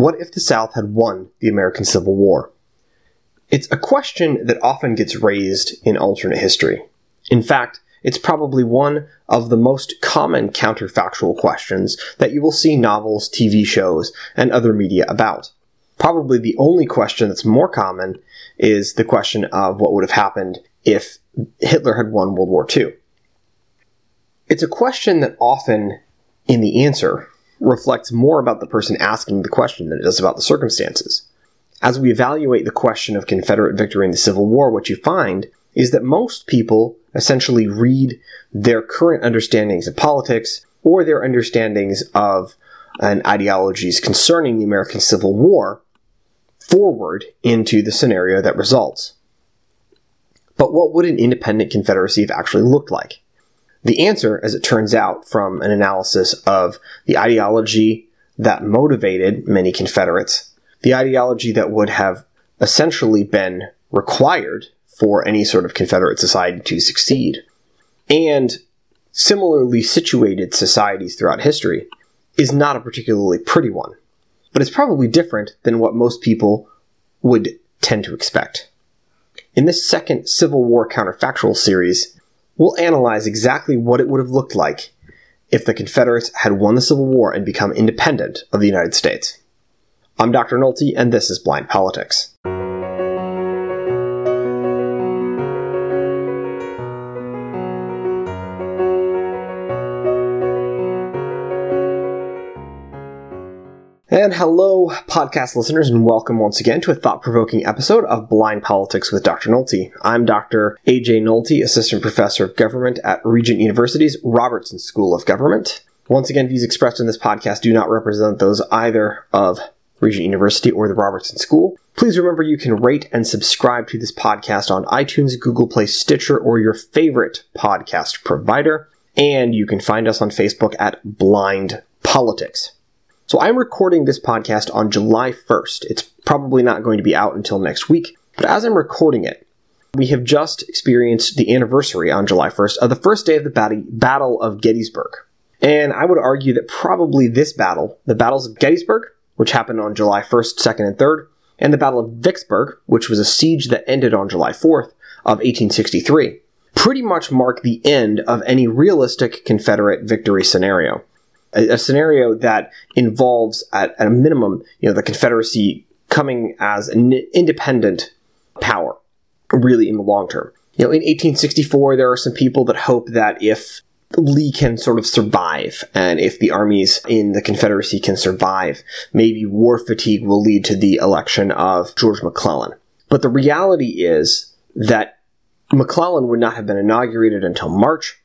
What if the South had won the American Civil War? It's a question that often gets raised in alternate history. In fact, it's probably one of the most common counterfactual questions that you will see novels, TV shows, and other media about. Probably the only question that's more common is the question of what would have happened if Hitler had won World War II. It's a question that often, in the answer, reflects more about the person asking the question than it does about the circumstances. As we evaluate the question of Confederate victory in the Civil War, what you find is that most people essentially read their current understandings of politics or their understandings of and ideologies concerning the American Civil War forward into the scenario that results. But what would an independent Confederacy have actually looked like? The answer, as it turns out from an analysis of the ideology that motivated many Confederates, the ideology that would have essentially been required for any sort of Confederate society to succeed, and similarly situated societies throughout history, is not a particularly pretty one. But it's probably different than what most people would tend to expect. In this second Civil War counterfactual series, we'll analyze exactly what it would have looked like if the Confederates had won the Civil War and become independent of the United States. I'm Dr. Nolte, and this is Blind Politics. And hello, podcast listeners, and welcome once again to a thought provoking episode of Blind Politics with Dr. Nolte. I'm Dr. A.J. Nolte, Assistant Professor of Government at Regent University's Robertson School of Government. Once again, views expressed in this podcast do not represent those either of Regent University or the Robertson School. Please remember you can rate and subscribe to this podcast on iTunes, Google Play, Stitcher, or your favorite podcast provider. And you can find us on Facebook at Blind Politics. So I'm recording this podcast on July 1st. It's probably not going to be out until next week, but as I'm recording it, we have just experienced the anniversary on July 1st of the first day of the Battle of Gettysburg. And I would argue that probably this battle, the battles of Gettysburg, which happened on July 1st, 2nd, and 3rd, and the Battle of Vicksburg, which was a siege that ended on July 4th of 1863, pretty much mark the end of any realistic Confederate victory scenario a, a scenario that involves, at, at, a minimum, you know, the Confederacy coming as an independent power, really in the long term. You know, in 1864, there are some people that hope that if Lee can sort of survive, and if the armies in the Confederacy can survive, maybe war fatigue will lead to the election of George McClellan. But the reality is that McClellan would not have been inaugurated until March,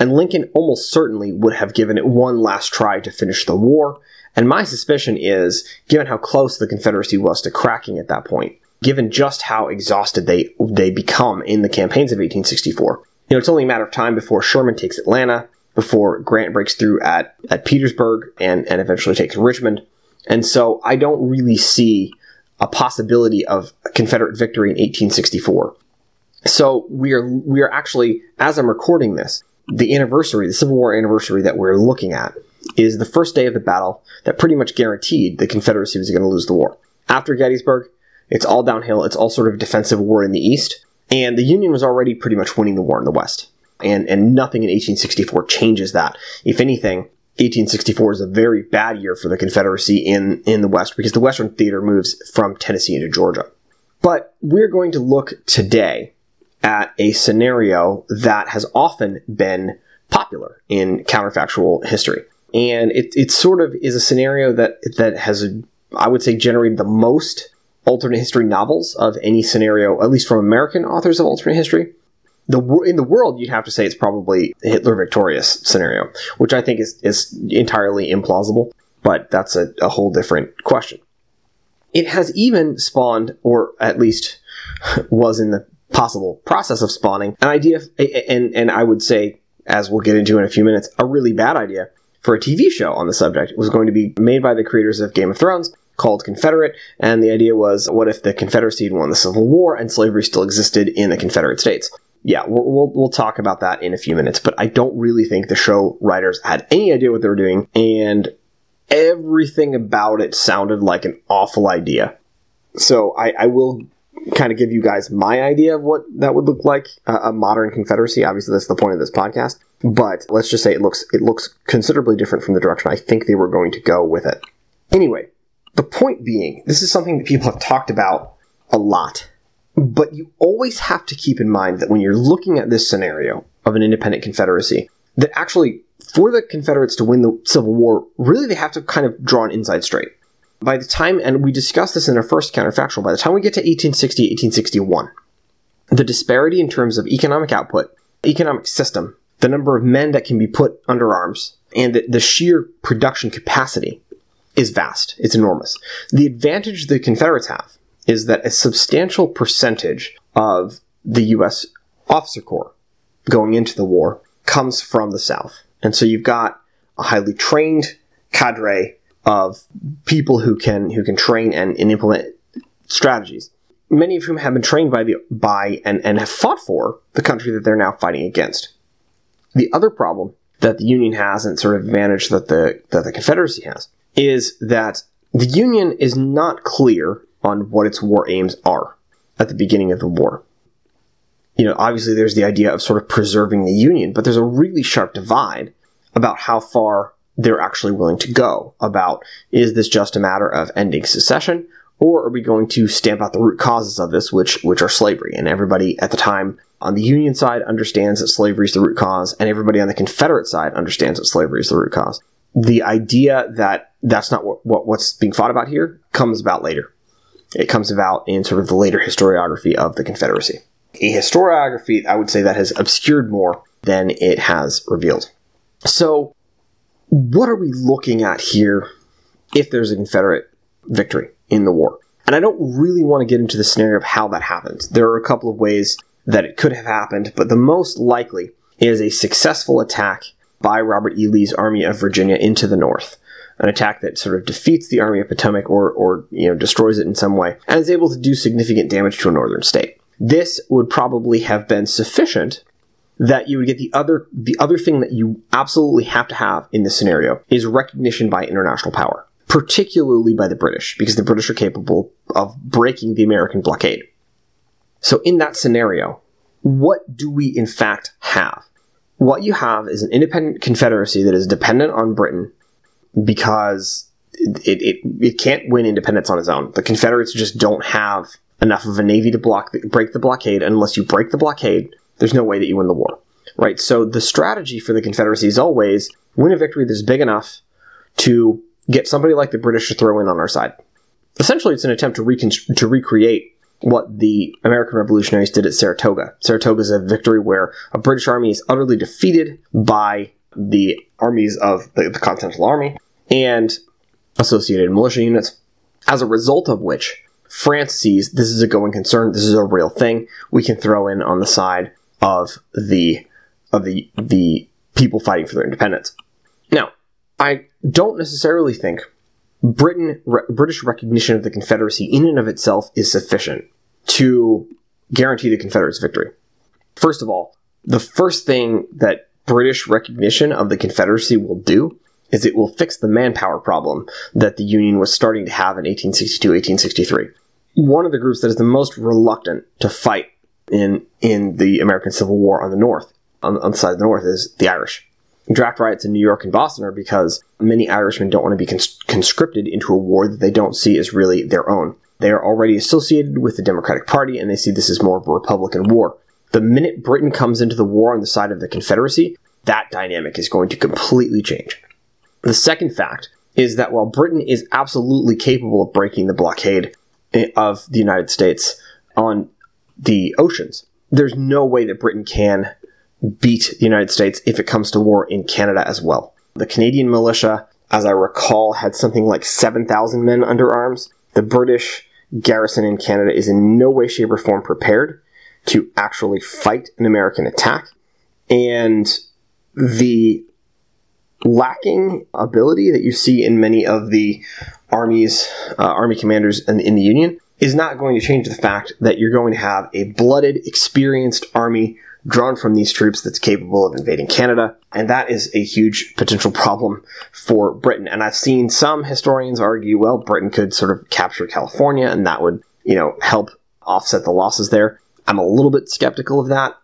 and Lincoln almost certainly would have given it one last try to finish the war. And my suspicion is, given how close the Confederacy was to cracking at that point, given just how exhausted they they become in the campaigns of 1864, you know, it's only a matter of time before Sherman takes Atlanta, before Grant breaks through at, at Petersburg and, and eventually takes Richmond. And so I don't really see a possibility of a Confederate victory in 1864. So we are we are actually, as I'm recording this, the anniversary, the Civil War anniversary that we're looking at, is the first day of the battle that pretty much guaranteed the Confederacy was going to lose the war. After Gettysburg, it's all downhill. It's all sort of defensive war in the East, and the Union was already pretty much winning the war in the West. And and nothing in 1864 changes that. If anything, 1864 is a very bad year for the Confederacy in in the West because the Western theater moves from Tennessee into Georgia. But we're going to look today at a scenario that has often been popular in counterfactual history. And it, it sort of is a scenario that, that has, I would say, generated the most alternate history novels of any scenario, at least from American authors of alternate history. The, in the world, you'd have to say it's probably Hitler victorious scenario, which I think is, is entirely implausible, but that's a, a whole different question. It has even spawned, or at least was in the possible process of spawning an idea, and and I would say, as we'll get into in a few minutes, a really bad idea for a TV show on the subject it was going to be made by the creators of Game of Thrones called Confederate, and the idea was, what if the Confederacy had won the Civil War and slavery still existed in the Confederate States? Yeah, we'll, we'll, we'll talk about that in a few minutes, but I don't really think the show writers had any idea what they were doing, and everything about it sounded like an awful idea. So I, I will kind of give you guys my idea of what that would look like a modern confederacy. Obviously that's the point of this podcast. But let's just say it looks it looks considerably different from the direction i think they were going to go with it. Anyway the point being this is something that people have talked about a lot. But you always have to keep in mind that when you're looking at this scenario of an independent confederacy that actually for the confederates to win the civil war really they have to kind of draw an inside straight by the time, and we discussed this in our first counterfactual, by the time we get to 1860, 1861, the disparity in terms of economic output, economic system, the number of men that can be put under arms, and the, the sheer production capacity is vast. It's enormous. The advantage the Confederates have is that a substantial percentage of the U.S. officer corps going into the war comes from the South. And so you've got a highly trained cadre of people who can who can train and, and implement strategies. Many of whom have been trained by the by and, and have fought for the country that they're now fighting against. The other problem that the Union has and sort of advantage that the that the Confederacy has is that the Union is not clear on what its war aims are at the beginning of the war. You know, obviously there's the idea of sort of preserving the Union, but there's a really sharp divide about how far they're actually willing to go about is this just a matter of ending secession or are we going to stamp out the root causes of this which which are slavery? And everybody at the time on the union side understands that slavery is the root cause and everybody on the confederate side understands that slavery is the root cause. The idea that that's not what, what what's being fought about here comes about later. It comes about in sort of the later historiography of the confederacy. A historiography i would say that has obscured more than it has revealed. So what are we looking at here if there's a Confederate victory in the war? And I don't really want to get into the scenario of how that happens. There are a couple of ways that it could have happened, but the most likely is a successful attack by Robert E. Lee's Army of Virginia into the north. An attack that sort of defeats the Army of Potomac or, or you know destroys it in some way and is able to do significant damage to a northern state. This would probably have been sufficient that you would get the other the other thing that you absolutely have to have in this scenario is recognition by international power, particularly by the British, because the British are capable of breaking the American blockade. So in that scenario, what do we in fact have? What you have is an independent confederacy that is dependent on Britain because it, it, it can't win independence on its own. The Confederates just don't have enough of a navy to block the, break the blockade unless you break the blockade there's no way that you win the war, right? So the strategy for the Confederacy is always win a victory that's big enough to get somebody like the British to throw in on our side. Essentially, it's an attempt to, recon- to recreate what the American revolutionaries did at Saratoga. Saratoga is a victory where a British army is utterly defeated by the armies of the, the Continental Army and associated militia units, as a result of which France sees this is a going concern, this is a real thing, we can throw in on the side of the of the the people fighting for their independence. Now, I don't necessarily think Britain re- British recognition of the Confederacy in and of itself is sufficient to guarantee the Confederates' victory. First of all, the first thing that British recognition of the Confederacy will do is it will fix the manpower problem that the Union was starting to have in 1862 1863. One of the groups that is the most reluctant to fight in in the American Civil War on the North, on, on the side of the North, is the Irish. Draft riots in New York and Boston are because many Irishmen don't want to be cons- conscripted into a war that they don't see as really their own. They are already associated with the Democratic Party and they see this as more of a Republican war. The minute Britain comes into the war on the side of the Confederacy, that dynamic is going to completely change. The second fact is that while Britain is absolutely capable of breaking the blockade eh, of the United States on the oceans. There's no way that Britain can beat the United States if it comes to war in Canada as well. The Canadian militia, as I recall, had something like 7,000 men under arms. The British garrison in Canada is in no way, shape, or form prepared to actually fight an American attack. And the lacking ability that you see in many of the armies, uh, army commanders in, in the Union is not going to change the fact that you're going to have a blooded, experienced army drawn from these troops that's capable of invading Canada. And that is a huge potential problem for Britain. And I've seen some historians argue, well, Britain could sort of capture California and that would, you know, help offset the losses there. I'm a little bit skeptical of that.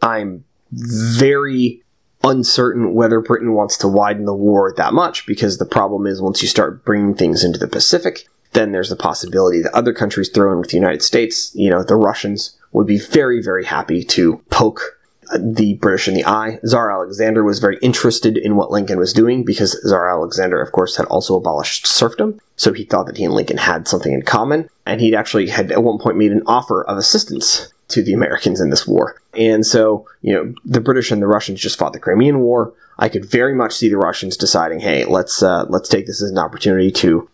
I'm very uncertain whether Britain wants to widen the war that much because the problem is once you start bringing things into the Pacific, then there's the possibility that other countries throw in with the United States. You know, the Russians would be very, very happy to poke the British in the eye. Tsar Alexander was very interested in what Lincoln was doing because Tsar Alexander, of course, had also abolished serfdom. So he thought that he and Lincoln had something in common. And he'd actually had at one point made an offer of assistance to the Americans in this war. And so, you know, the British and the Russians just fought the Crimean War. I could very much see the Russians deciding, hey, let's uh, let's take this as an opportunity to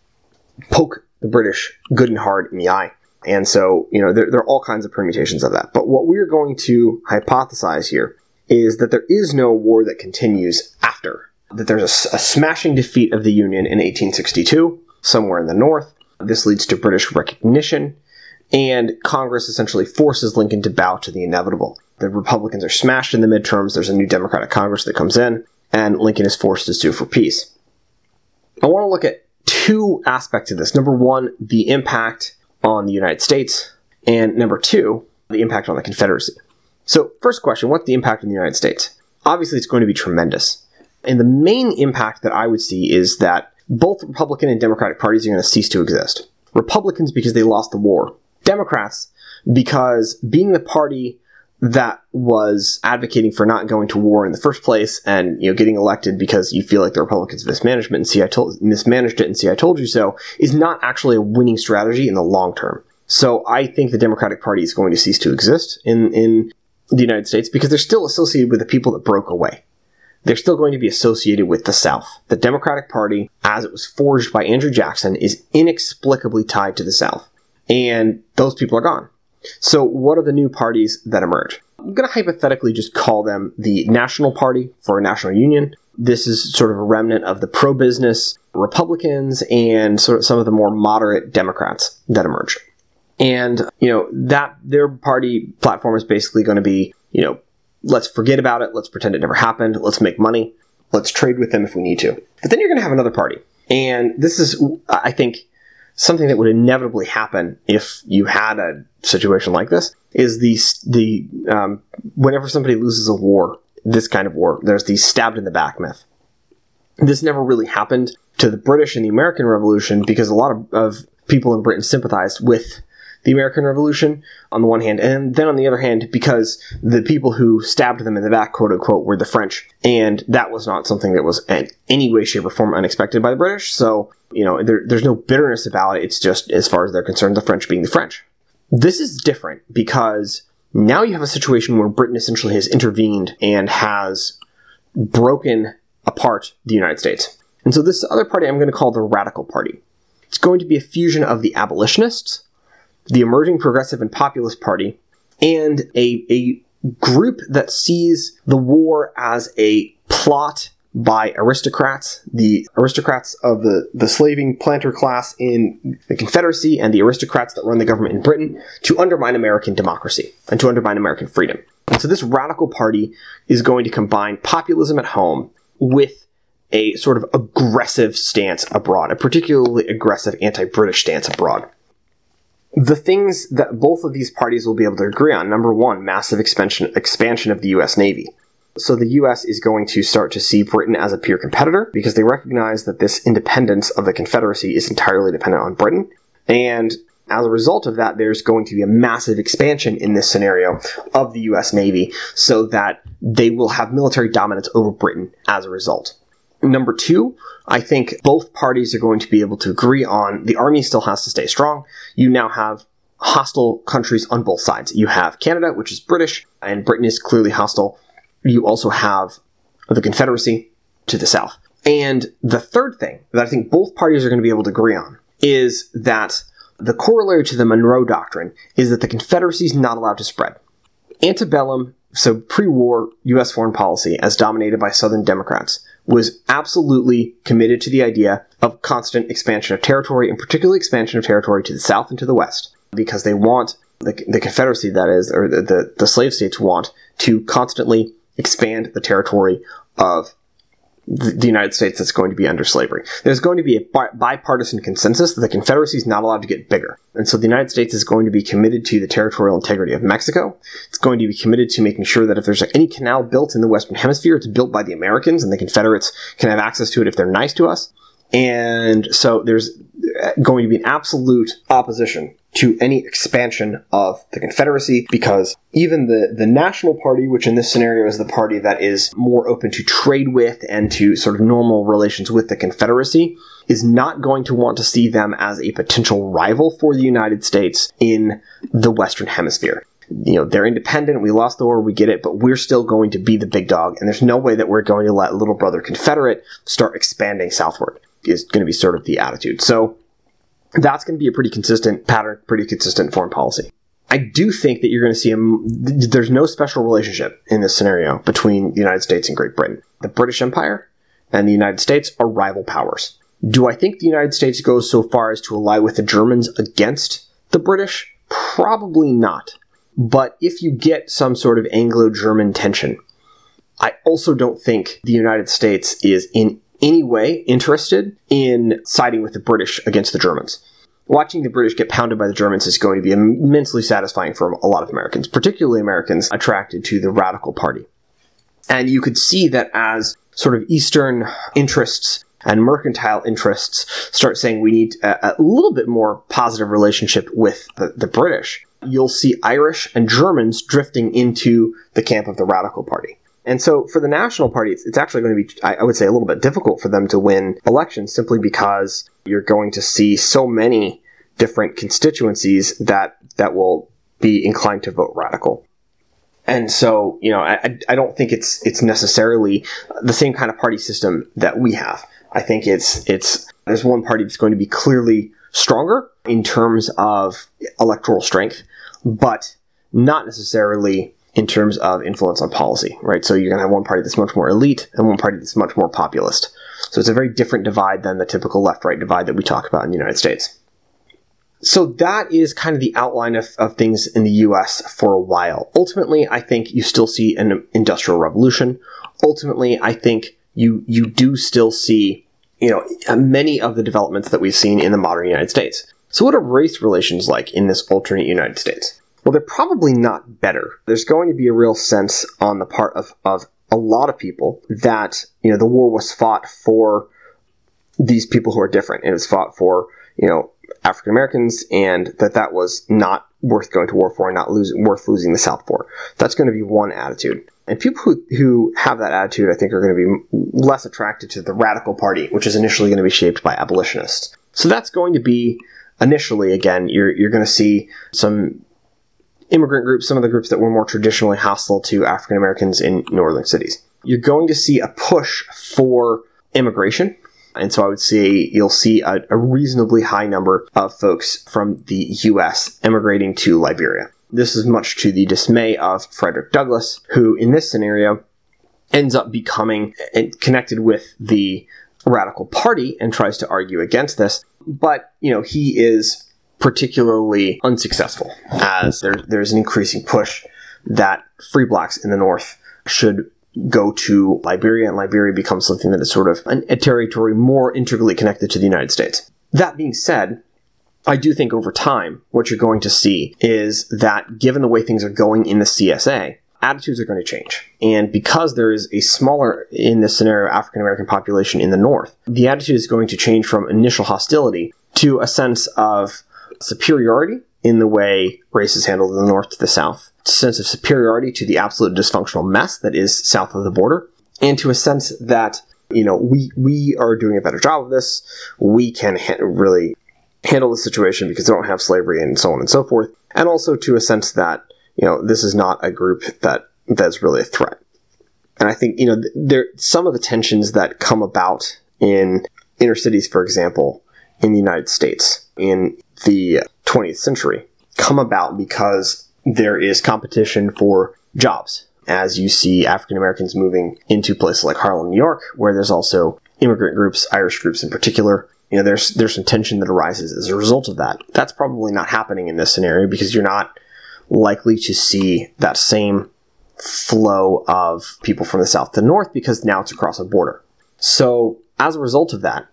poke the British good and hard in the eye. And so, you know, there, there are all kinds of permutations of that. But what we're going to hypothesize here is that there is no war that continues after. That there's a, a smashing defeat of the Union in 1862, somewhere in the North. This leads to British recognition, and Congress essentially forces Lincoln to bow to the inevitable. The Republicans are smashed in the midterms, there's a new Democratic Congress that comes in, and Lincoln is forced to sue for peace. I want to look at two aspects of this. Number one, the impact on the United States, and number two, the impact on the Confederacy. So, first question what's the impact on the United States? Obviously, it's going to be tremendous. And the main impact that I would see is that both Republican and Democratic parties are going to cease to exist. Republicans because they lost the war, Democrats because being the party that was advocating for not going to war in the first place and you know getting elected because you feel like the Republicans mismanagement and see I told mismanaged it and see I told you so is not actually a winning strategy in the long term. So I think the Democratic Party is going to cease to exist in in the United States because they're still associated with the people that broke away. They're still going to be associated with the South. The Democratic Party, as it was forged by Andrew Jackson, is inexplicably tied to the South. And those people are gone. So, what are the new parties that emerge? I'm going to hypothetically just call them the National Party for a national union. This is sort of a remnant of the pro business Republicans and sort of some of the more moderate Democrats that emerge. And, you know, that their party platform is basically going to be, you know, let's forget about it, let's pretend it never happened, let's make money, let's trade with them if we need to. But then you're going to have another party. And this is, I think, something that would inevitably happen if you had a situation like this is the the um, whenever somebody loses a war, this kind of war, there's the stabbed in the back myth. This never really happened to the British in the American Revolution because a lot of, of people in Britain sympathized with the American Revolution on the one hand, and then on the other hand, because the people who stabbed them in the back, quote unquote, were the French, and that was not something that was in any way, shape, or form unexpected by the British. So, you know, there, there's no bitterness about it. It's just, as far as they're concerned, the French being the French. This is different because now you have a situation where Britain essentially has intervened and has broken apart the United States. And so this other party I'm going to call the Radical Party. It's going to be a fusion of the abolitionists the emerging progressive and populist party, and a, a group that sees the war as a plot by aristocrats, the aristocrats of the, the slaving planter class in the Confederacy and the aristocrats that run the government in Britain to undermine American democracy and to undermine American freedom. And so this radical party is going to combine populism at home with a sort of aggressive stance abroad, a particularly aggressive anti British stance abroad the things that both of these parties will be able to agree on. Number one massive expansion expansion of the US Navy. So the US is going to start to see Britain as a peer competitor because they recognize that this independence of the Confederacy is entirely dependent on Britain. And as a result of that, there's going to be a massive expansion in this scenario of the US Navy so that they will have military dominance over Britain as a result. Number two, I think both parties are going to be able to agree on the army still has to stay strong. You now have hostile countries on both sides. You have Canada, which is British, and Britain is clearly hostile. You also have the Confederacy to the south. And the third thing that I think both parties are going to be able to agree on is that the corollary to the Monroe Doctrine is that the Confederacy is not allowed to spread. Antebellum, so pre war US foreign policy, as dominated by Southern Democrats, was absolutely committed to the idea of constant expansion of territory, and particularly expansion of territory to the south and to the west, because they want the, the Confederacy, that is, or the, the, the slave states want to constantly expand the territory of the United States that's going to be under slavery. There's going to be a bipartisan consensus that the Confederacy is not allowed to get bigger. And so the United States is going to be committed to the territorial integrity of Mexico. It's going to be committed to making sure that if there's any canal built in the Western Hemisphere, it's built by the Americans and the Confederates can have access to it if they're nice to us. And so there's uh, going to be an absolute opposition to any expansion of the Confederacy because even the, the National Party, which in this scenario is the party that is more open to trade with and to sort of normal relations with the Confederacy, is not going to want to see them as a potential rival for the United States in the Western Hemisphere. You know, they're independent, we lost the war, we get it, but we're still going to be the big dog, and there's no way that we're going to let little brother Confederate start expanding southward, is going to be sort of the attitude. So, that's going to be a pretty consistent pattern, pretty consistent foreign policy. I do think that you're going to see a, there's no special relationship in this scenario between the United States and Great Britain. The British Empire and the United States are rival powers. Do I think the United States goes so far as to ally with the Germans against the British? Probably not. But if you get some sort of Anglo German tension, I also don't think the United States is in any way interested in siding with the British against the Germans. Watching the British get pounded by the Germans is going to be immensely satisfying for a lot of Americans, particularly Americans attracted to the radical party. And you could see that as sort of Eastern interests and mercantile interests start saying we need a, a little bit more positive relationship with the, the British, you'll see Irish and Germans drifting into the camp of the radical party. And so for the National Party, it's, it's actually going to be, I, I would say, a little bit difficult for them to win elections simply because you're going to see so many different constituencies that, that will be inclined to vote radical. And so, you know, I, I don't think it's it's necessarily the same kind of party system that we have. I think it's it's there's one party that's going to be clearly stronger in terms of electoral strength, but not necessarily in terms of influence on policy, right? So you're going to have one party that's much more elite and one party that's much more populist. So it's a very different divide than the typical left right divide that we talk about in the United States. So that is kind of the outline of, of things in the US for a while. Ultimately, I think you still see an industrial revolution. Ultimately, I think you you do still see, you know, many of the developments that we've seen in the modern United States. So what are race relations like in this alternate United States? Well, they're probably not better. There's going to be a real sense on the part of, of a lot of people that, you know, the war was fought for these people who are different. It was fought for, you know, African Americans and that that was not worth going to war for and not lose, worth losing the South for. That's going to be one attitude. And people who, who have that attitude, I think, are going to be less attracted to the radical party, which is initially going to be shaped by abolitionists. So that's going to be initially, again, you're, you're going to see some immigrant groups, some of the groups that were more traditionally hostile to African Americans in northern cities. You're going to see a push for immigration. And so I would say you'll see a, a reasonably high number of folks from the US emigrating to Liberia. This is much to the dismay of Frederick Douglass, who in this scenario ends up becoming uh, connected with the radical party and tries to argue against this. But, you know, he is particularly unsuccessful, as there, there's an increasing push that free blacks in the North should go to Liberia, and Liberia becomes something that is sort of an, a territory more integrally connected to the United States. That being said, I do think over time, what you're going to see is that given the way things are going in the CSA, attitudes are going to change. And because there is a smaller, in this scenario, African American population in the North, the attitude is going to change from initial hostility to a sense of superiority in the way race is handled in the north to the south, sense of superiority to the absolute dysfunctional mess that is south of the border, and to a sense that you know we we are doing a better job of this. We can ha- really handle the situation because they don't have slavery and so on and so forth, and also to a sense that you know this is not a group that that's really a threat. And I think you know there some of the tensions that come about in inner cities, for example, in the United States in the 20th century come about because there is competition for jobs. As you see African Americans moving into places like Harlem, New York, where there's also immigrant groups, Irish groups in particular, you know, there's there's some tension that arises as a result of that. That's probably not happening in this scenario because you're not likely to see that same flow of people from the south to north because now it's across a border. So, as a result of that,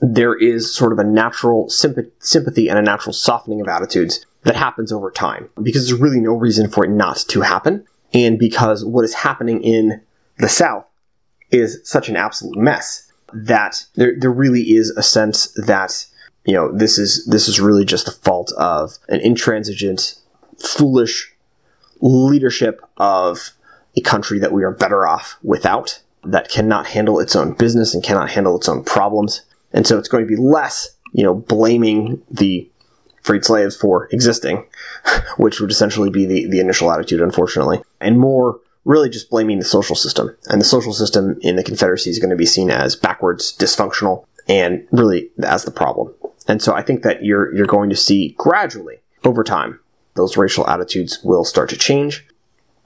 there is sort of a natural sympathy and a natural softening of attitudes that happens over time because there's really no reason for it not to happen. And because what is happening in the South is such an absolute mess that there, there really is a sense that you know this is this is really just the fault of an intransigent, foolish leadership of a country that we are better off without that cannot handle its own business and cannot handle its own problems. And so it's going to be less, you know, blaming the freed slaves for existing, which would essentially be the, the initial attitude, unfortunately, and more really just blaming the social system. And the social system in the Confederacy is going to be seen as backwards, dysfunctional, and really as the problem. And so I think that you're you're going to see gradually over time those racial attitudes will start to change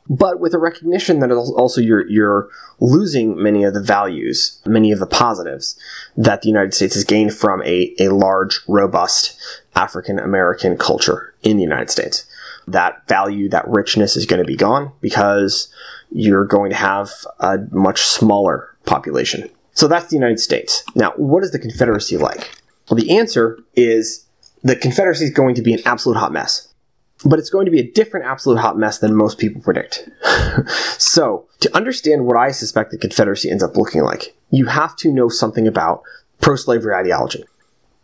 but with a recognition that also you're you're losing many of the values, many of the positives that the United States has gained from a, a large, robust African American culture in the United States. That value, that richness is going to be gone because you're going to have a much smaller population. So that's the United States. Now, what is the Confederacy like? Well, the answer is the Confederacy is going to be an absolute hot mess but it's going to be a different absolute hot mess than most people predict. so, to understand what I suspect the Confederacy ends up looking like, you have to know something about pro slavery ideology.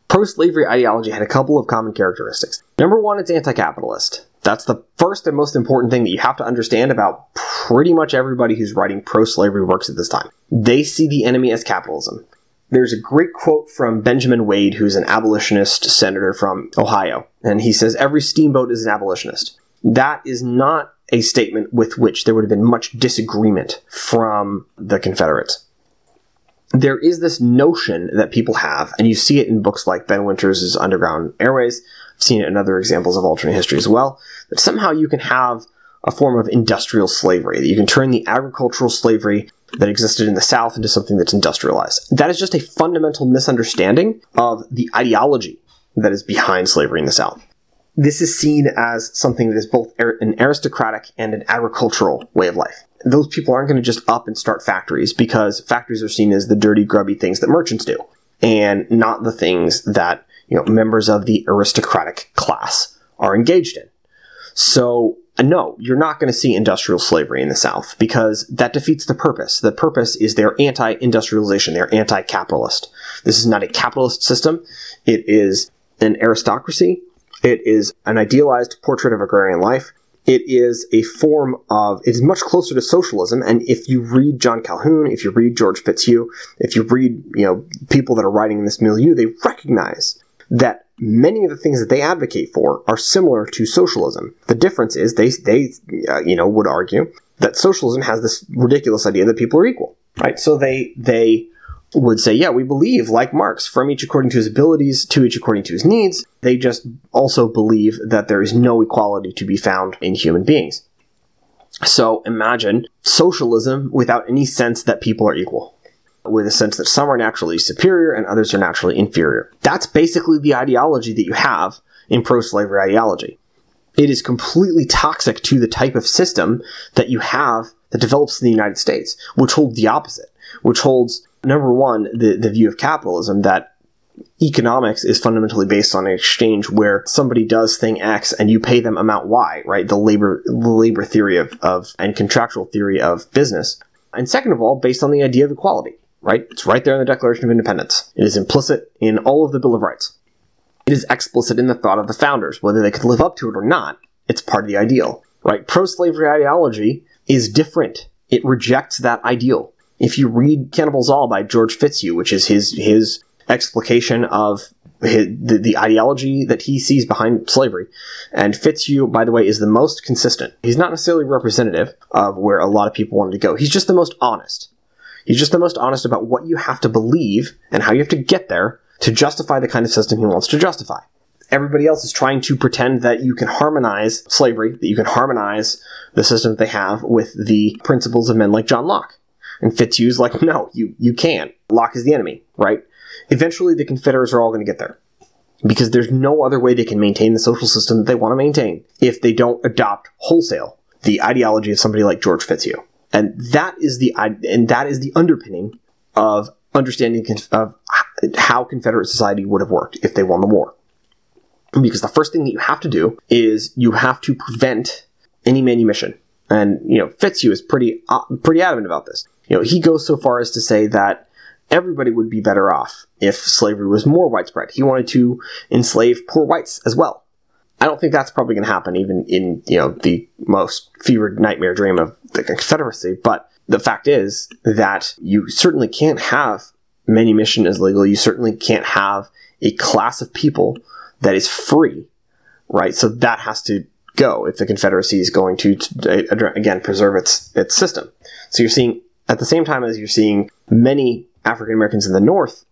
Pro slavery ideology had a couple of common characteristics. Number one, it's anti capitalist. That's the first and most important thing that you have to understand about pretty much everybody who's writing pro slavery works at this time. They see the enemy as capitalism. There's a great quote from Benjamin Wade, who's an abolitionist senator from Ohio, and he says, Every steamboat is an abolitionist. That is not a statement with which there would have been much disagreement from the Confederates. There is this notion that people have, and you see it in books like Ben Winters' Underground Airways. I've seen it in other examples of alternate history as well, that somehow you can have a form of industrial slavery, that you can turn the agricultural slavery that existed in the South into something that's industrialized. That is just a fundamental misunderstanding of the ideology that is behind slavery in the South. This is seen as something that is both an aristocratic and an agricultural way of life. Those people aren't going to just up and start factories because factories are seen as the dirty, grubby things that merchants do, and not the things that you know members of the aristocratic class are engaged in. So Uh, no, you're not going to see industrial slavery in the South because that defeats the purpose. The purpose is they're anti industrialization, they're anti capitalist. This is not a capitalist system, it is an aristocracy, it is an idealized portrait of agrarian life. It is a form of, it is much closer to socialism. And if you read John Calhoun, if you read George Fitzhugh, if you read, you know, people that are writing in this milieu, they recognize that many of the things that they advocate for are similar to socialism. The difference is they they uh, you know would argue that socialism has this ridiculous idea that people are equal, right? So they they would say, yeah, we believe, like Marx, from each according to his abilities, to each according to his needs. They just also believe that there is no equality to be found in human beings. So imagine socialism without any sense that people are equal with a sense that some are naturally superior and others are naturally inferior. That's basically the ideology that you have in pro slavery ideology. It is completely toxic to the type of system that you have that develops in the United States, which holds the opposite, which holds, number one, the, the view of capitalism that economics is fundamentally based on an exchange where somebody does thing X and you pay them amount Y, right? The labor the labor theory of, of and contractual theory of business. And second of all, based on the idea of equality right? It's right there in the Declaration of Independence. It is implicit in all of the Bill of Rights. It is explicit in the thought of the founders. Whether they could live up to it or not, it's part of the ideal, right? Pro slavery ideology is different. It rejects that ideal. If you read Cannibals All by George Fitzhugh, which is his, his explication of his, the, the ideology that he sees behind slavery, and Fitzhugh, by the way, is the most consistent. He's not necessarily representative of where a lot of people wanted to go. He's just the most honest. He's just the most honest about what you have to believe and how you have to get there to justify the kind of system he wants to justify. Everybody else is trying to pretend that you can harmonize slavery, that you can harmonize the system that they have with the principles of men like John Locke. And Fitzhugh's like, no, you, you can't. Locke is the enemy, right? Eventually, the Confederates are all going to get there. because there's no other way they can maintain the social system that they want to maintain if they don't adopt wholesale the ideology of somebody like George Fitzhugh. And that is the and that is the underpinning of understanding of how Confederate society would have worked if they won the war. Because the first thing that you have to do is you have to prevent any manumission. And you know Fitzhugh is pretty uh, pretty adamant about this. You know he goes so far as to say that everybody would be better off if slavery was more widespread. He wanted to enslave poor whites as well. I don't think that's probably going to happen, even in you know the most fevered nightmare dream of the Confederacy. But the fact is that you certainly can't have manumission as legal. You certainly can't have a class of people that is free, right? So that has to go if the Confederacy is going to uh, again preserve its its system. So you're seeing at the same time as you're seeing many African Americans in the North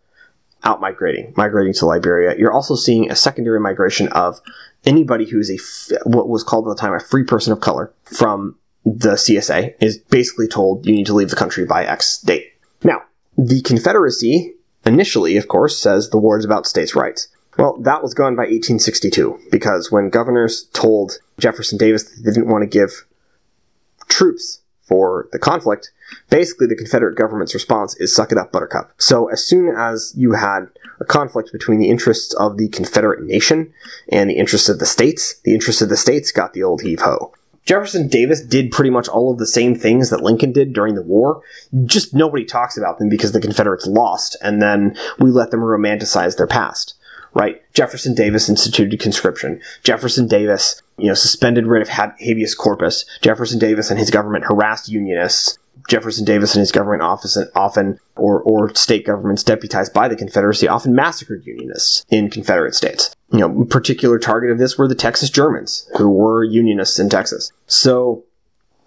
out migrating, migrating to Liberia. You're also seeing a secondary migration of anybody who is a what was called at the time a free person of color from the CSA is basically told you need to leave the country by X date. Now, the Confederacy initially, of course, says the war is about states' rights. Well, that was gone by 1862 because when governors told Jefferson Davis they didn't want to give troops for the conflict, basically the Confederate government's response is suck it up, buttercup. So as soon as you had a conflict between the interests of the Confederate nation and the interests of the states, the interests of the states got the old heave ho. Jefferson Davis did pretty much all of the same things that Lincoln did during the war. Just nobody talks about them because the Confederates lost, and then we let them romanticize their past. Right? Jefferson Davis instituted conscription. Jefferson Davis, you know, suspended writ of habeas corpus. Jefferson Davis and his government harassed Unionists. Jefferson Davis and his government office and often, or, or state governments deputized by the Confederacy, often massacred Unionists in Confederate states. You know, particular target of this were the Texas Germans, who were Unionists in Texas. So,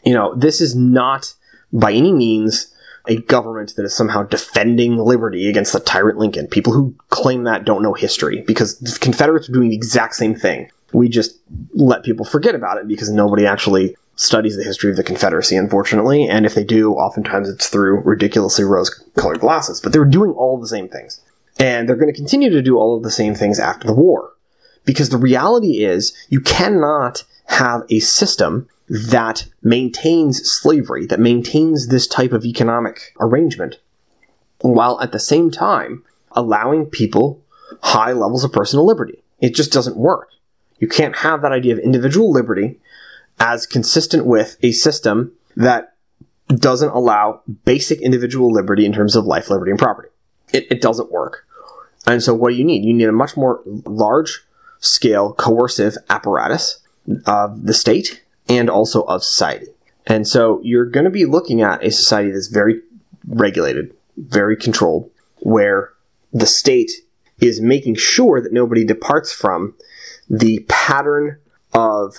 you know, this is not by any means a government that is somehow defending liberty against the tyrant Lincoln. People who claim that don't know history because the Confederates are doing the exact same thing. We just let people forget about it because nobody actually studies the history of the Confederacy, unfortunately, and if they do, oftentimes it's through ridiculously rose colored glasses. But they're doing all the same things. And they're going to continue to do all of the same things after the war. Because the reality is, you cannot have a system that maintains slavery, that maintains this type of economic arrangement, while at the same time allowing people high levels of personal liberty. It just doesn't work. You can't have that idea of individual liberty as consistent with a system that doesn't allow basic individual liberty in terms of life, liberty, and property. It, it doesn't work. And so, what do you need? You need a much more large scale coercive apparatus of the state and also of society. And so, you're going to be looking at a society that's very regulated, very controlled, where the state is making sure that nobody departs from the pattern of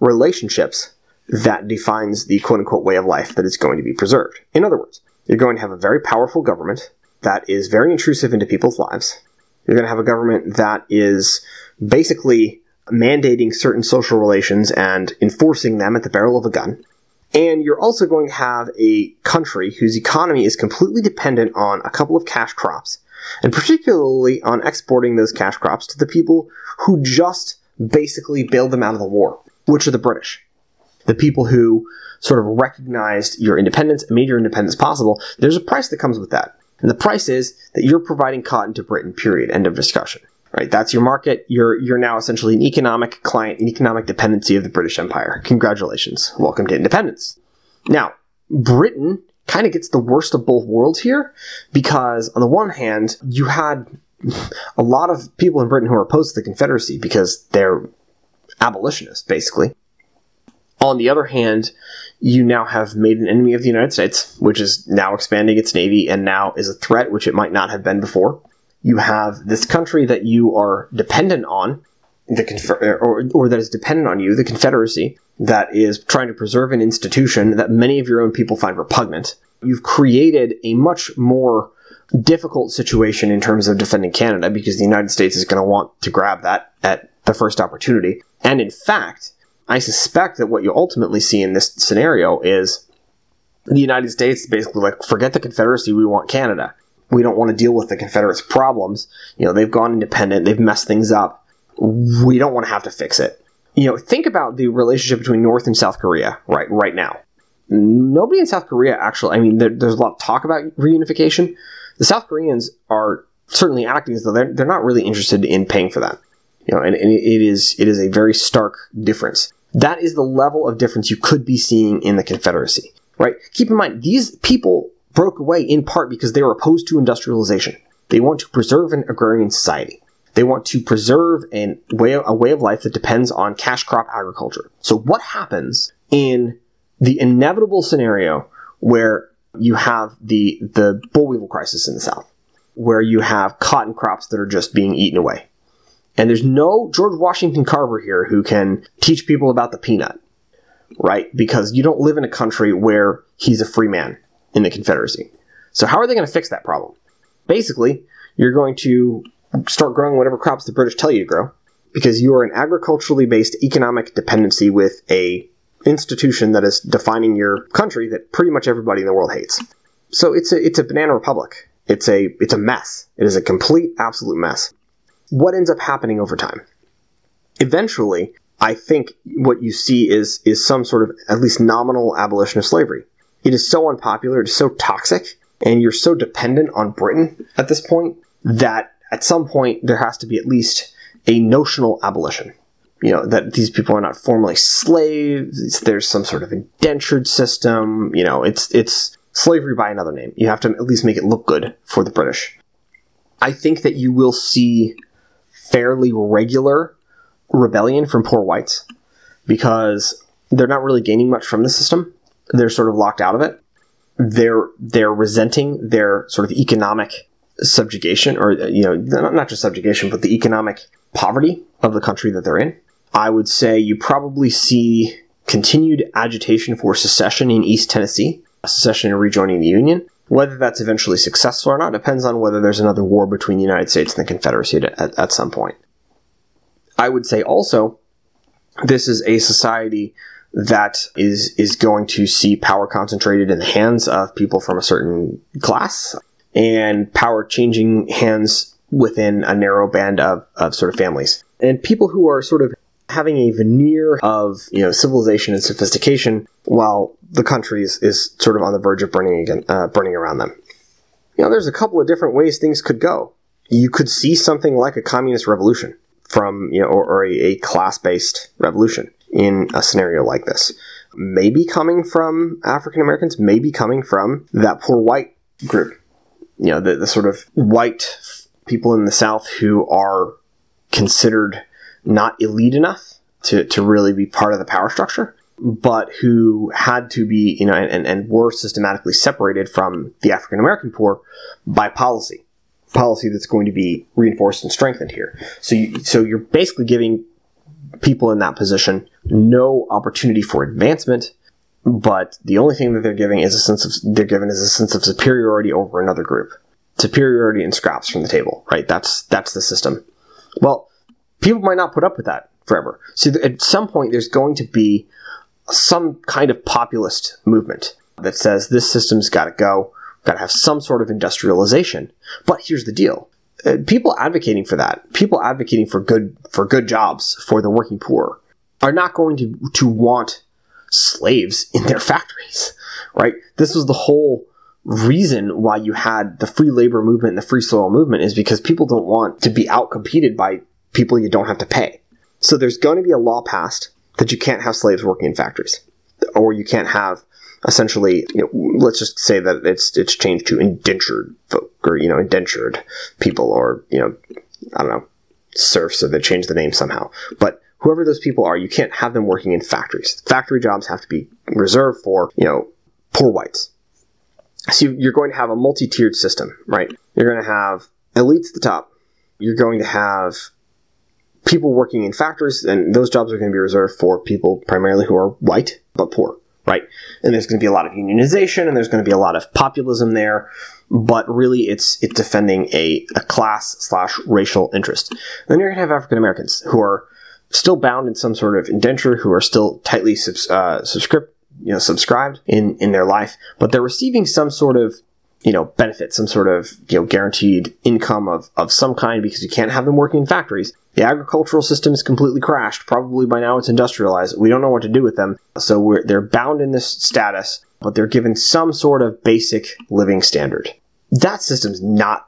relationships that defines the quote unquote way of life that is going to be preserved. In other words, you're going to have a very powerful government that is very intrusive into people's lives. You're going to have a government that is basically mandating certain social relations and enforcing them at the barrel of a gun. And you're also going to have a country whose economy is completely dependent on a couple of cash crops, and particularly on exporting those cash crops to the people who just basically bailed them out of the war which are the British. The people who sort of recognized your independence and made your independence possible, there's a price that comes with that. And the price is that you're providing cotton to Britain, period. End of discussion. Right? That's your market. You're you're now essentially an economic client, an economic dependency of the British Empire. Congratulations. Welcome to independence. Now, Britain kind of gets the worst of both worlds here because on the one hand, you had a lot of people in Britain who are opposed to the Confederacy because they're abolitionists, basically. On the other hand, you now have made an enemy of the United States, which is now expanding its navy and now is a threat which it might not have been before. You have this country that you are dependent on, the Confer- or, or that is dependent on you, the Confederacy, that is trying to preserve an institution that many of your own people find repugnant. You've created a much more difficult situation in terms of defending Canada because the United States is going to want to grab that at the first opportunity. And in fact, I suspect that what you ultimately see in this scenario is the United States basically like, forget the Confederacy, we want Canada. we don't want to deal with the Confederates' problems. You know, they've gone independent, they've messed things up. We don't want to have to fix it. You know, think about the relationship between North and South Korea right right now. Nobody in South Korea actually. I mean, there, there's a lot of talk about reunification. The South Koreans are certainly acting as though they're, they're not really interested in paying for that. You know, and, and it is it is a very stark difference. That is the level of difference you could be seeing in the Confederacy, right? Keep in mind, these people broke away in part because they were opposed to industrialization. They want to preserve an agrarian society. They want to preserve an way, a way of life that depends on cash crop agriculture. So what happens in the inevitable scenario where you have the, the boll weevil crisis in the South, where you have cotton crops that are just being eaten away? And there's no George Washington Carver here who can teach people about the peanut, right? Because you don't live in a country where he's a free man in the Confederacy. So, how are they going to fix that problem? Basically, you're going to start growing whatever crops the British tell you to grow because you are an agriculturally based economic dependency with a institution that is defining your country that pretty much everybody in the world hates. So it's a it's a banana republic. It's a it's a mess. It is a complete absolute mess. What ends up happening over time? Eventually, I think what you see is is some sort of at least nominal abolition of slavery. It is so unpopular, it is so toxic, and you're so dependent on Britain at this point that at some point there has to be at least a notional abolition. You know, that these people are not formally slaves, there's some sort of indentured system, you know, it's it's slavery by another name. You have to at least make it look good for the British. I think that you will see fairly regular rebellion from poor whites because they're not really gaining much from the system they're sort of locked out of it. They're they're resenting their sort of economic subjugation, or you know, not just subjugation, but the economic poverty of the country that they're in. I would say you probably see continued agitation for secession in East Tennessee, secession and rejoining the Union. Whether that's eventually successful or not depends on whether there's another war between the United States and the Confederacy at, at, some point. I would say also, this is a society that is is going to see power concentrated in the hands of people from a certain class and power changing hands within a narrow band of, of sort of families and people who are sort of having a veneer of you know civilization and sophistication while the country is, is sort of on the verge of burning again uh, burning around them you know there's a couple of different ways things could go you could see something like a communist revolution from you know or, or a, a class-based revolution in a scenario like this. Maybe coming from African Americans, maybe coming from that poor white group. You know, the, the sort of white people in the South who are considered not elite enough to, to really be part of the power structure, but who had to be, you know, and, and were systematically separated from the African American poor by policy. Policy that's going to be reinforced and strengthened here. So, you, so you're basically giving people in that position no opportunity for advancement, but the only thing that they're giving is a sense of they're given is a sense of superiority over another group. Superiority and scraps from the table, right? That's that's the system. Well, people might not put up with that forever. So at some point, there's going to be some kind of populist movement that says this system's got to go, got to have some sort of industrialization. But here's the deal: uh, people advocating for that, people advocating for good for good jobs for the working poor, are not going to to want slaves in their factories, right? This was the whole reason why you had the free labor movement and the free soil movement is because people don't want to be outcompeted by people you don't have to pay. So there's going to be a law passed that you can't have slaves working in factories, or you can't have essentially, you know, let's just say that it's it's changed to indentured folk or you know indentured people or you know I don't know serfs or they change the name somehow. But whoever those people are, you can't have them working in factories. Factory jobs have to be reserved for you know poor whites. So you're going to have a multi-tiered system, right? You're going to have elites at the top. You're going to have people working in factories, and those jobs are going to be reserved for people primarily who are white but poor right? And there's going to be a lot of unionization and there's going to be a lot of populism there, but really it's it's defending a, a class slash racial interest. And then you're going to have African Americans who are still bound in some sort of indenture, who are still tightly subs, uh, subscript, you know, subscribed in in their life, but they're receiving some sort of you know, benefit, some sort of, you know, guaranteed income of, of some kind because you can't have them working in factories. The agricultural system is completely crashed. Probably by now it's industrialized. We don't know what to do with them. So they're bound in this status, but they're given some sort of basic living standard. That system's not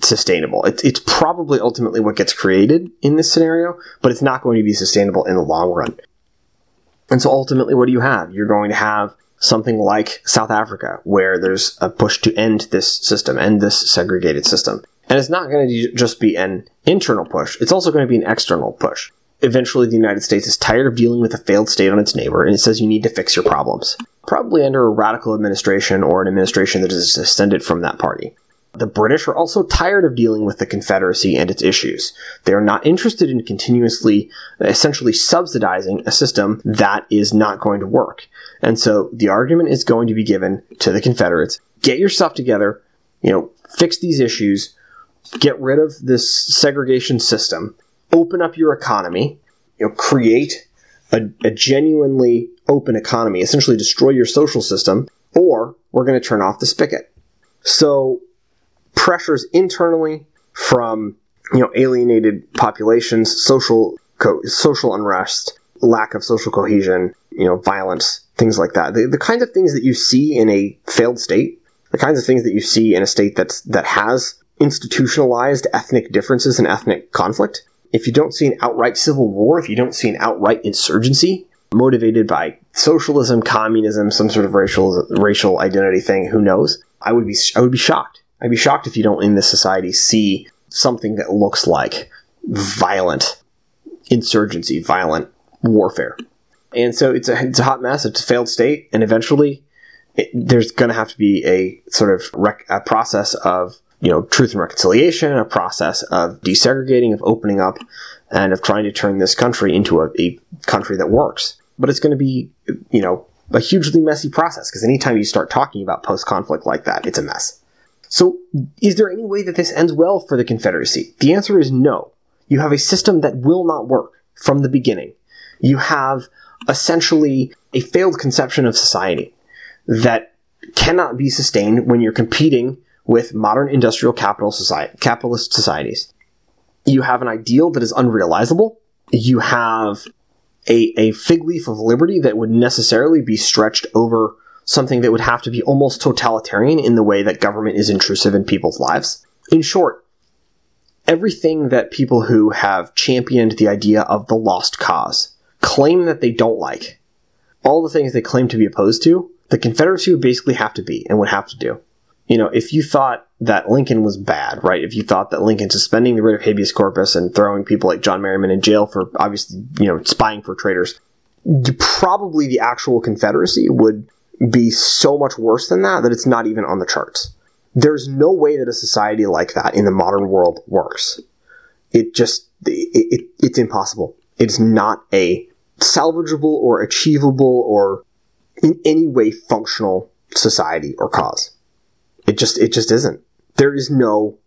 sustainable. It, it's probably ultimately what gets created in this scenario, but it's not going to be sustainable in the long run. And so ultimately, what do you have? You're going to have something like South Africa, where there's a push to end this system, end this segregated system. And it's not going to just be an internal push, it's also going to be an external push. Eventually, the United States is tired of dealing with a failed state on its neighbor, and it says you need to fix your problems. Probably under a radical administration or an administration that is descended from that party. The British are also tired of dealing with the Confederacy and its issues. They are not interested in continuously, essentially subsidizing a system that is not going to work. And so the argument is going to be given to the Confederates get your stuff together, you know, fix these issues, get rid of this segregation system, open up your economy, you know, create a, a genuinely open economy, essentially destroy your social system, or we're going to turn off the spigot. So pressures internally from you know alienated populations, social co- social unrest, lack of social cohesion, you know, violence, things like that. The, the kinds of things that you see in a failed state, the kinds of things that you see in a state that's that has institutionalized ethnic differences and ethnic conflict. If you don't see an outright civil war, if you don't see an outright insurgency motivated by socialism, communism, some sort of racial racial identity thing, who knows? I would be I would be shocked I'd be shocked if you don't in this society see something that looks like violent insurgency, violent warfare. And so it's a, it's a hot mess. It's a failed state, and eventually, it, there's going to have to be a sort of rec- a process of you know truth and reconciliation, a process of desegregating, of opening up, and of trying to turn this country into a, a country that works. But it's going to be you know a hugely messy process because anytime you start talking about post conflict like that, it's a mess. So, is there any way that this ends well for the Confederacy? The answer is no. You have a system that will not work from the beginning. You have essentially a failed conception of society that cannot be sustained when you're competing with modern industrial capital society, capitalist societies. You have an ideal that is unrealizable. You have a, a fig leaf of liberty that would necessarily be stretched over something that would have to be almost totalitarian in the way that government is intrusive in people's lives. In short, everything that people who have championed the idea of the lost cause claim that they don't like, all the things they claim to be opposed to, the Confederacy would basically have to be and would have to do. You know, if you thought that Lincoln was bad, right? If you thought that Lincoln suspending the writ of habeas corpus and throwing people like John Merryman in jail for obviously, you know, spying for traitors, probably the actual Confederacy would be so much worse than that that it's not even on the charts. There's no way that a society like that in the modern world works. It just, it, it, it's impossible. It's not a salvageable or achievable or in any way functional society or cause. It just, it just isn't. There is no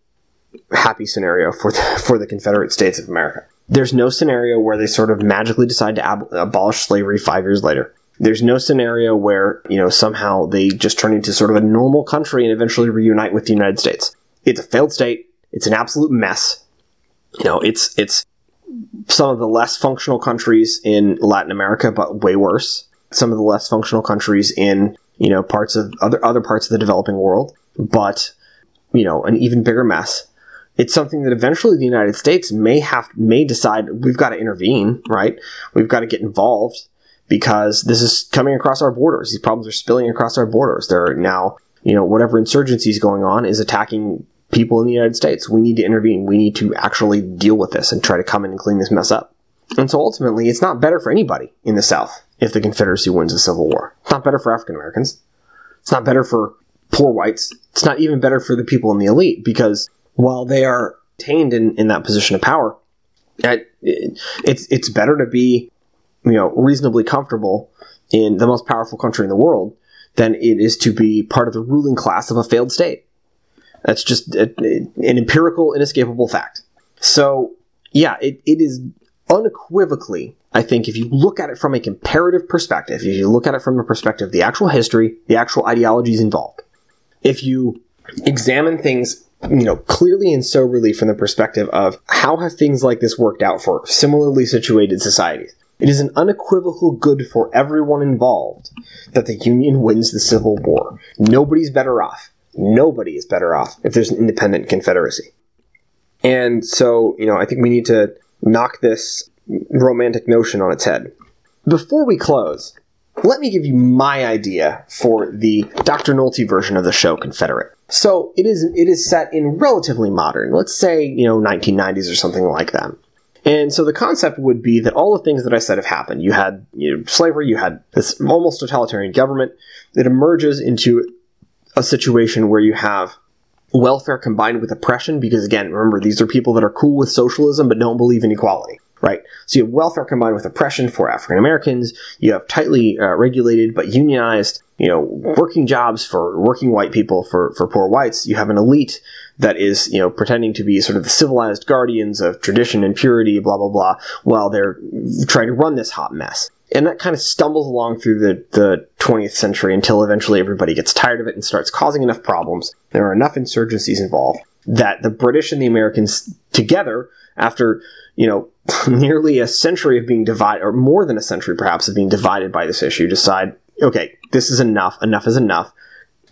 happy scenario for the, for the Confederate States of America. There's no scenario where they sort of magically decide to ab- abolish slavery five years later. There's no scenario where, you know, somehow they just turn into sort of a normal country and eventually reunite with the United States. It's a failed state. It's an absolute mess. You know, it's it's some of the less functional countries in Latin America, but way worse. Some of the less functional countries in, you know, parts of other other parts of the developing world, but you know, an even bigger mess. It's something that eventually the United States may have may decide we've got to intervene, right? We've got to get involved because this is coming across our borders. These problems are spilling across our borders. There are now, you know, whatever insurgency is going on is attacking people in the United States. We need to intervene. We need to actually deal with this and try to come in and clean this mess up. And so ultimately, it's not better for anybody in the South if the Confederacy wins a civil war. It's not better for African Americans. It's not better for poor whites. It's not even better for the people in the elite because while they are attained in, in that position of power, it, it's it's better to be you know reasonably comfortable in the most powerful country in the world than it is to be part of the ruling class of a failed state. That's just a, an empirical, inescapable fact. So, yeah, it, it is unequivocally, I think, if you look at it from a comparative perspective, if you look at it from the perspective of the actual history, the actual ideologies involved, if you examine things you know clearly and soberly from the perspective of how have things like this worked out for similarly situated societies it is an unequivocal good for everyone involved that the union wins the civil war nobody's better off nobody is better off if there's an independent confederacy and so you know i think we need to knock this romantic notion on its head before we close let me give you my idea for the Dr. Nolte version of the show Confederate. So it is it is set in relatively modern, let's say, you know, 1990s or something like that. And so the concept would be that all the things that I said have happened. You had you know, slavery, you had this almost totalitarian government that emerges into a situation where you have welfare combined with oppression, because again, remember, these are people that are cool with socialism but don't believe in equality right? So you have welfare combined with oppression for African Americans. You have tightly uh, regulated but unionized, you know, working jobs for working white people for for poor whites. You have an elite that is, you know, pretending to be sort of the civilized guardians of tradition and purity, blah blah blah, while they're trying to run this hot mess. And that kind of stumbles along through the, the 20th century until eventually everybody gets tired of it and starts causing enough problems. There are enough insurgencies involved that the British and the Americans together, after you know, nearly a century of being divided, or more than a century perhaps, of being divided by this issue, decide, okay, this is enough, enough is enough.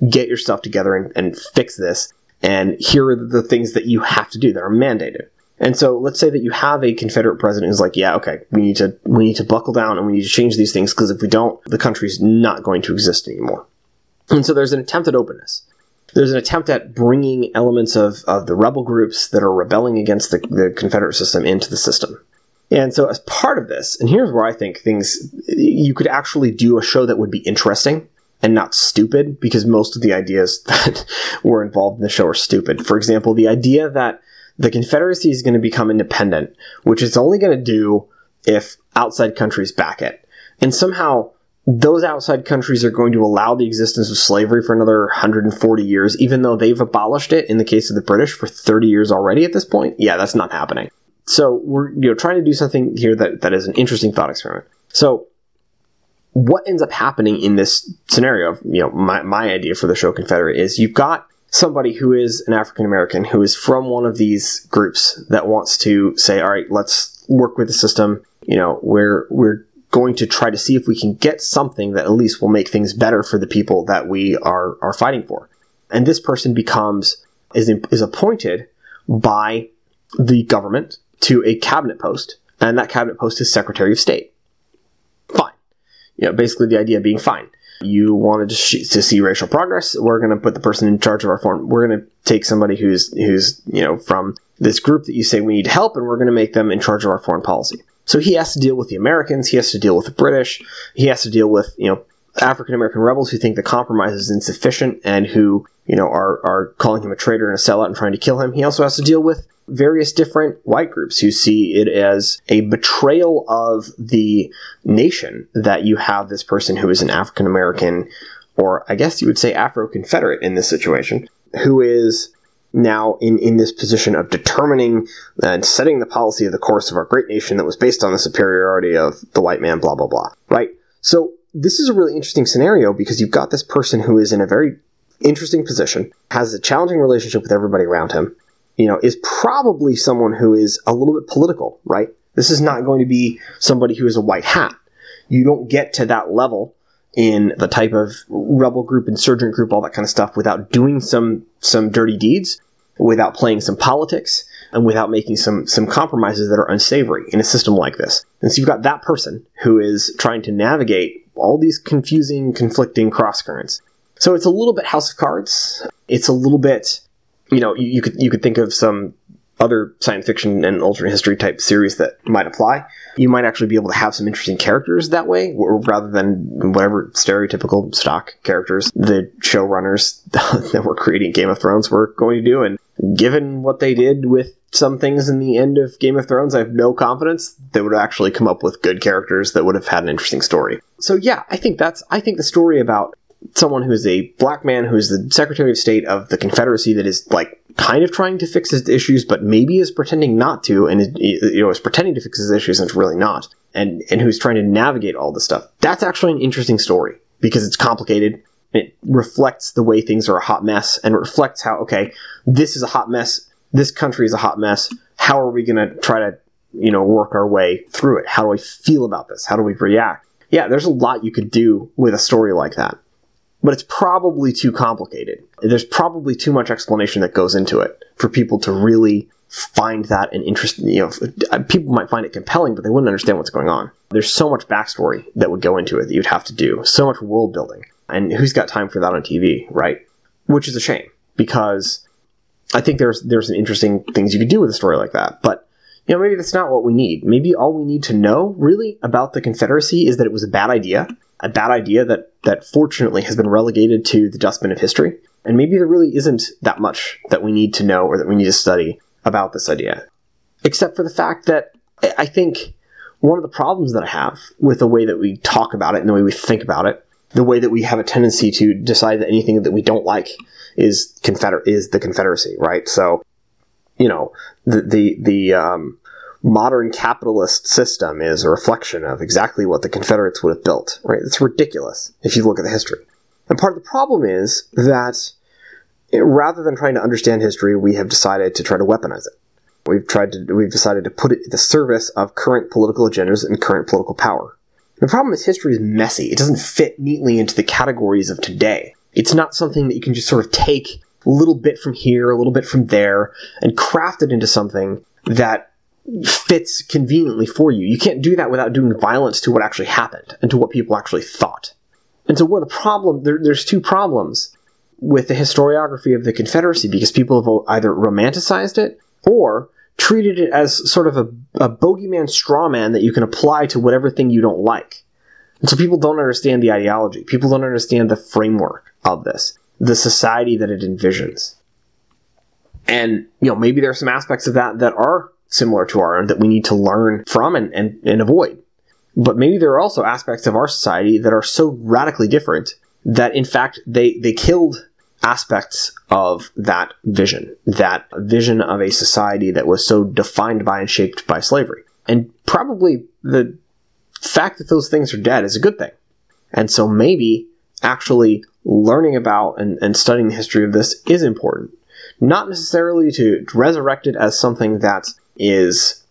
Get your stuff together and, and fix this. And here are the things that you have to do that are mandated. And so let's say that you have a Confederate president who's like, yeah, okay, we need to we need to buckle down and we need to change these things because if we don't, the country's not going to exist anymore. And so there's an attempt at openness there's an attempt at bringing elements of, of the rebel groups that are rebelling against the, the Confederate system into the system. And so, as part of this, and here's where I think things you could actually do a show that would be interesting and not stupid, because most of the ideas that were involved in the show are stupid. For example, the idea that the Confederacy is going to become independent, which it's only going to do if outside countries back it. And somehow those outside countries are going to allow the existence of slavery for another 140 years, even though they've abolished it in the case of the British for 30 years already at this point. Yeah, that's not happening. So we're you know trying to do something here that, that is an interesting thought experiment. So what ends up happening in this scenario, you know, my, my idea for the show Confederate is you've got somebody who is an African American who is from one of these groups that wants to say, all right, let's work with the system. You know, we're we're going to try to see if we can get something that at least will make things better for the people that we are, are fighting for. And this person becomes, is, is appointed by the government to a cabinet post, and that cabinet post is Secretary of State. Fine. You know, basically the idea being fine. You wanted to, sh- to see racial progress. We're going to put the person in charge of our foreign. We're going to take somebody who's who's you know from this group that you say we need help, and we're going to make them in charge of our foreign policy. So he has to deal with the Americans, he has to deal with the British, he has to deal with, you know, African American rebels who think the compromise is insufficient and who, you know, are, are calling him a traitor and a sellout and trying to kill him. He also has to deal with various different white groups who see it as a betrayal of the nation that you have this person who is an African American, or I guess you would say Afro Confederate in this situation, who is now in, in this position of determining and setting the policy of the course of our great nation that was based on the superiority of the white man, blah, blah, blah. Right? So this is a really interesting scenario because you've got this person who is in a very interesting position, has a challenging relationship with everybody around him, you know, is probably someone who is a little bit political, right? This is not going to be somebody who is a white hat. You don't get to that level in the type of rebel group, insurgent group, all that kind of stuff without doing some some dirty deeds without playing some politics and without making some some compromises that are unsavory in a system like this. And so you've got that person who is trying to navigate all these confusing, conflicting cross currents. So it's a little bit House of Cards. It's a little bit, you know, you, you could you could think of some other science fiction and alternate history type series that might apply. You might actually be able to have some interesting characters that way, rather than whatever stereotypical stock characters the showrunners that were creating Game of Thrones were going to do. And given what they did with some things in the end of Game of Thrones, I have no confidence they would actually come up with good characters that would have had an interesting story. So yeah, I think that's I think the story about someone who is a black man who is the Secretary of State of the Confederacy that is like kind of trying to fix his issues, but maybe is pretending not to, and you know is pretending to fix his issues and it's really not, and and who's trying to navigate all this stuff. That's actually an interesting story because it's complicated It reflects the way things are a hot mess and it reflects how, okay, this is a hot mess. This country is a hot mess. How are we going to try to, you know, work our way through it? How do we feel about this? How do we react? Yeah, there's a lot you could do with a story like that. But it's probably too complicated. There's probably too much explanation that goes into it for people to really find that an interesting, you know, people might find it compelling, but they wouldn't understand what's going on. There's so much backstory that would go into it that you'd have to do, so much world building. And who's got time for that on TV, right? Which is a shame because I think there's there's some interesting things you could do with a story like that. But you know, maybe that's not what we need. Maybe all we need to know really about the Confederacy is that it was a bad idea, a bad idea that that fortunately has been relegated to the dustbin of history. And maybe there really isn't that much that we need to know or that we need to study about this idea. Except for the fact that I think one of the problems that I have with the way that we talk about it and the way we think about it, the way that we have a tendency to decide that anything that we don't like is confeder- is the Confederacy, right? So, you know, the the the um, modern capitalist system is a reflection of exactly what the Confederates would have built, right? It's ridiculous if you look at the history. And part of the problem is that eh, rather than trying to understand history, we have decided to try to weaponize it. We've tried to we've decided to put it at the service of current political agendas and current political power. The problem is history is messy. It doesn't fit neatly into the categories of today. It's not something that you can just sort of take a little bit from here, a little bit from there, and craft it into something that fits conveniently for you. You can't do that without doing violence to what actually happened and to what people actually thought. And so, one of the problem there, there's two problems with the historiography of the Confederacy because people have either romanticized it or treated it as sort of a, a bogeyman straw man that you can apply to whatever thing you don't like. And so people don't understand the ideology. People don't understand the framework of this, the society that it envisions. And, you know, maybe there are some aspects of that that are similar to our own that we need to learn from and, and, and avoid. But maybe there are also aspects of our society that are so radically different that in fact they, they killed aspects of that vision, that vision of a society that was so defined by and shaped by slavery. And probably the fact that those things are dead is a good thing. And so maybe actually learning about and, and studying the history of this is important. Not necessarily to resurrect it as something that is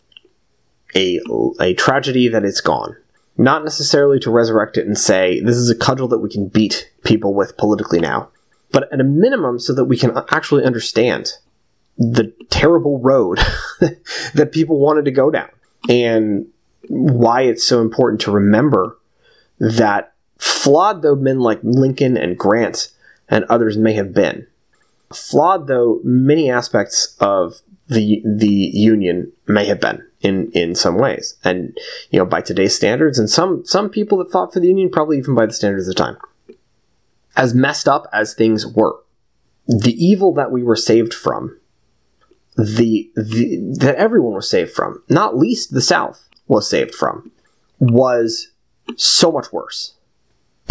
a, a tragedy that it's gone. Not necessarily to resurrect it and say, this is a cudgel that we can beat people with politically now but at a minimum, so that we can actually understand the terrible road that people wanted to go down and why it's so important to remember that flawed though men like Lincoln and Grant and others may have been, flawed though many aspects of the the Union may have been in in some ways, and you know by today's standards, and some some people that fought for the Union probably even by the standards of the time as messed up as things were, the evil that we were saved from, the, the that everyone was saved from, not least the South was saved from, was so much worse.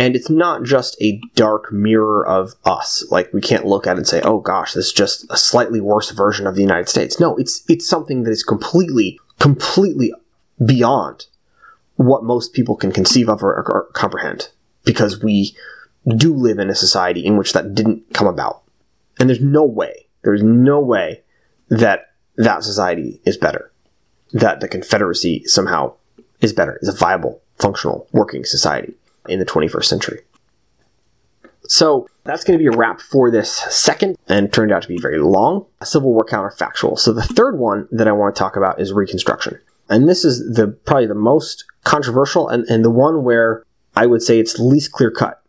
And it's not just a dark mirror of us. Like we can't look at it and say, "Oh gosh, this is just a slightly worse version of the United States." No, it's it's something that is completely completely beyond what most people can conceive of or, or comprehend because we do live in a society in which that didn't come about. And there's no way, there's no way that that society is better. That the Confederacy somehow is better, is a viable, functional, working society in the 21st century. So that's going to be a wrap for this second, and turned out to be very long Civil War counterfactual. So the third one that I want to talk about is Reconstruction, and this is the probably the most controversial and, and the one where I would say it's least clear cut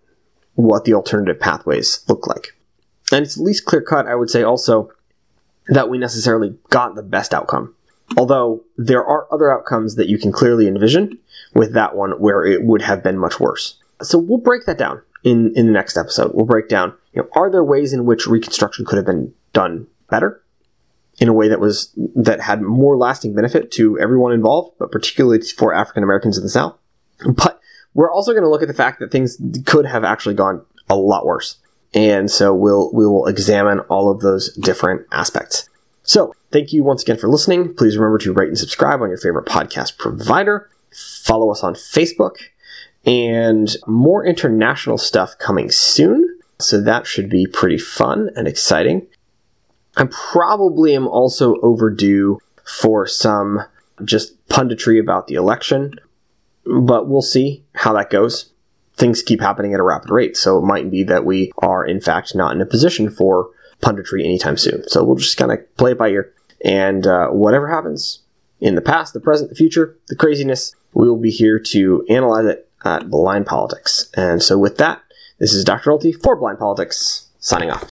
what the alternative pathways look like. And it's least clear cut, I would say also, that we necessarily got the best outcome. Although there are other outcomes that you can clearly envision with that one where it would have been much worse. So we'll break that down in, in the next episode. We'll break down, you know, are there ways in which Reconstruction could have been done better? In a way that was that had more lasting benefit to everyone involved, but particularly for African Americans in the South. But we're also going to look at the fact that things could have actually gone a lot worse. And so we'll we will examine all of those different aspects. So, thank you once again for listening. Please remember to rate and subscribe on your favorite podcast provider. Follow us on Facebook and more international stuff coming soon. So that should be pretty fun and exciting. I probably am also overdue for some just punditry about the election, but we'll see how that goes. Things keep happening at a rapid rate, so it might be that we are, in fact, not in a position for punditry anytime soon. So we'll just kind of play it by ear. And uh, whatever happens in the past, the present, the future, the craziness, we will be here to analyze it at Blind Politics. And so with that, this is Dr. Nolte for Blind Politics, signing off.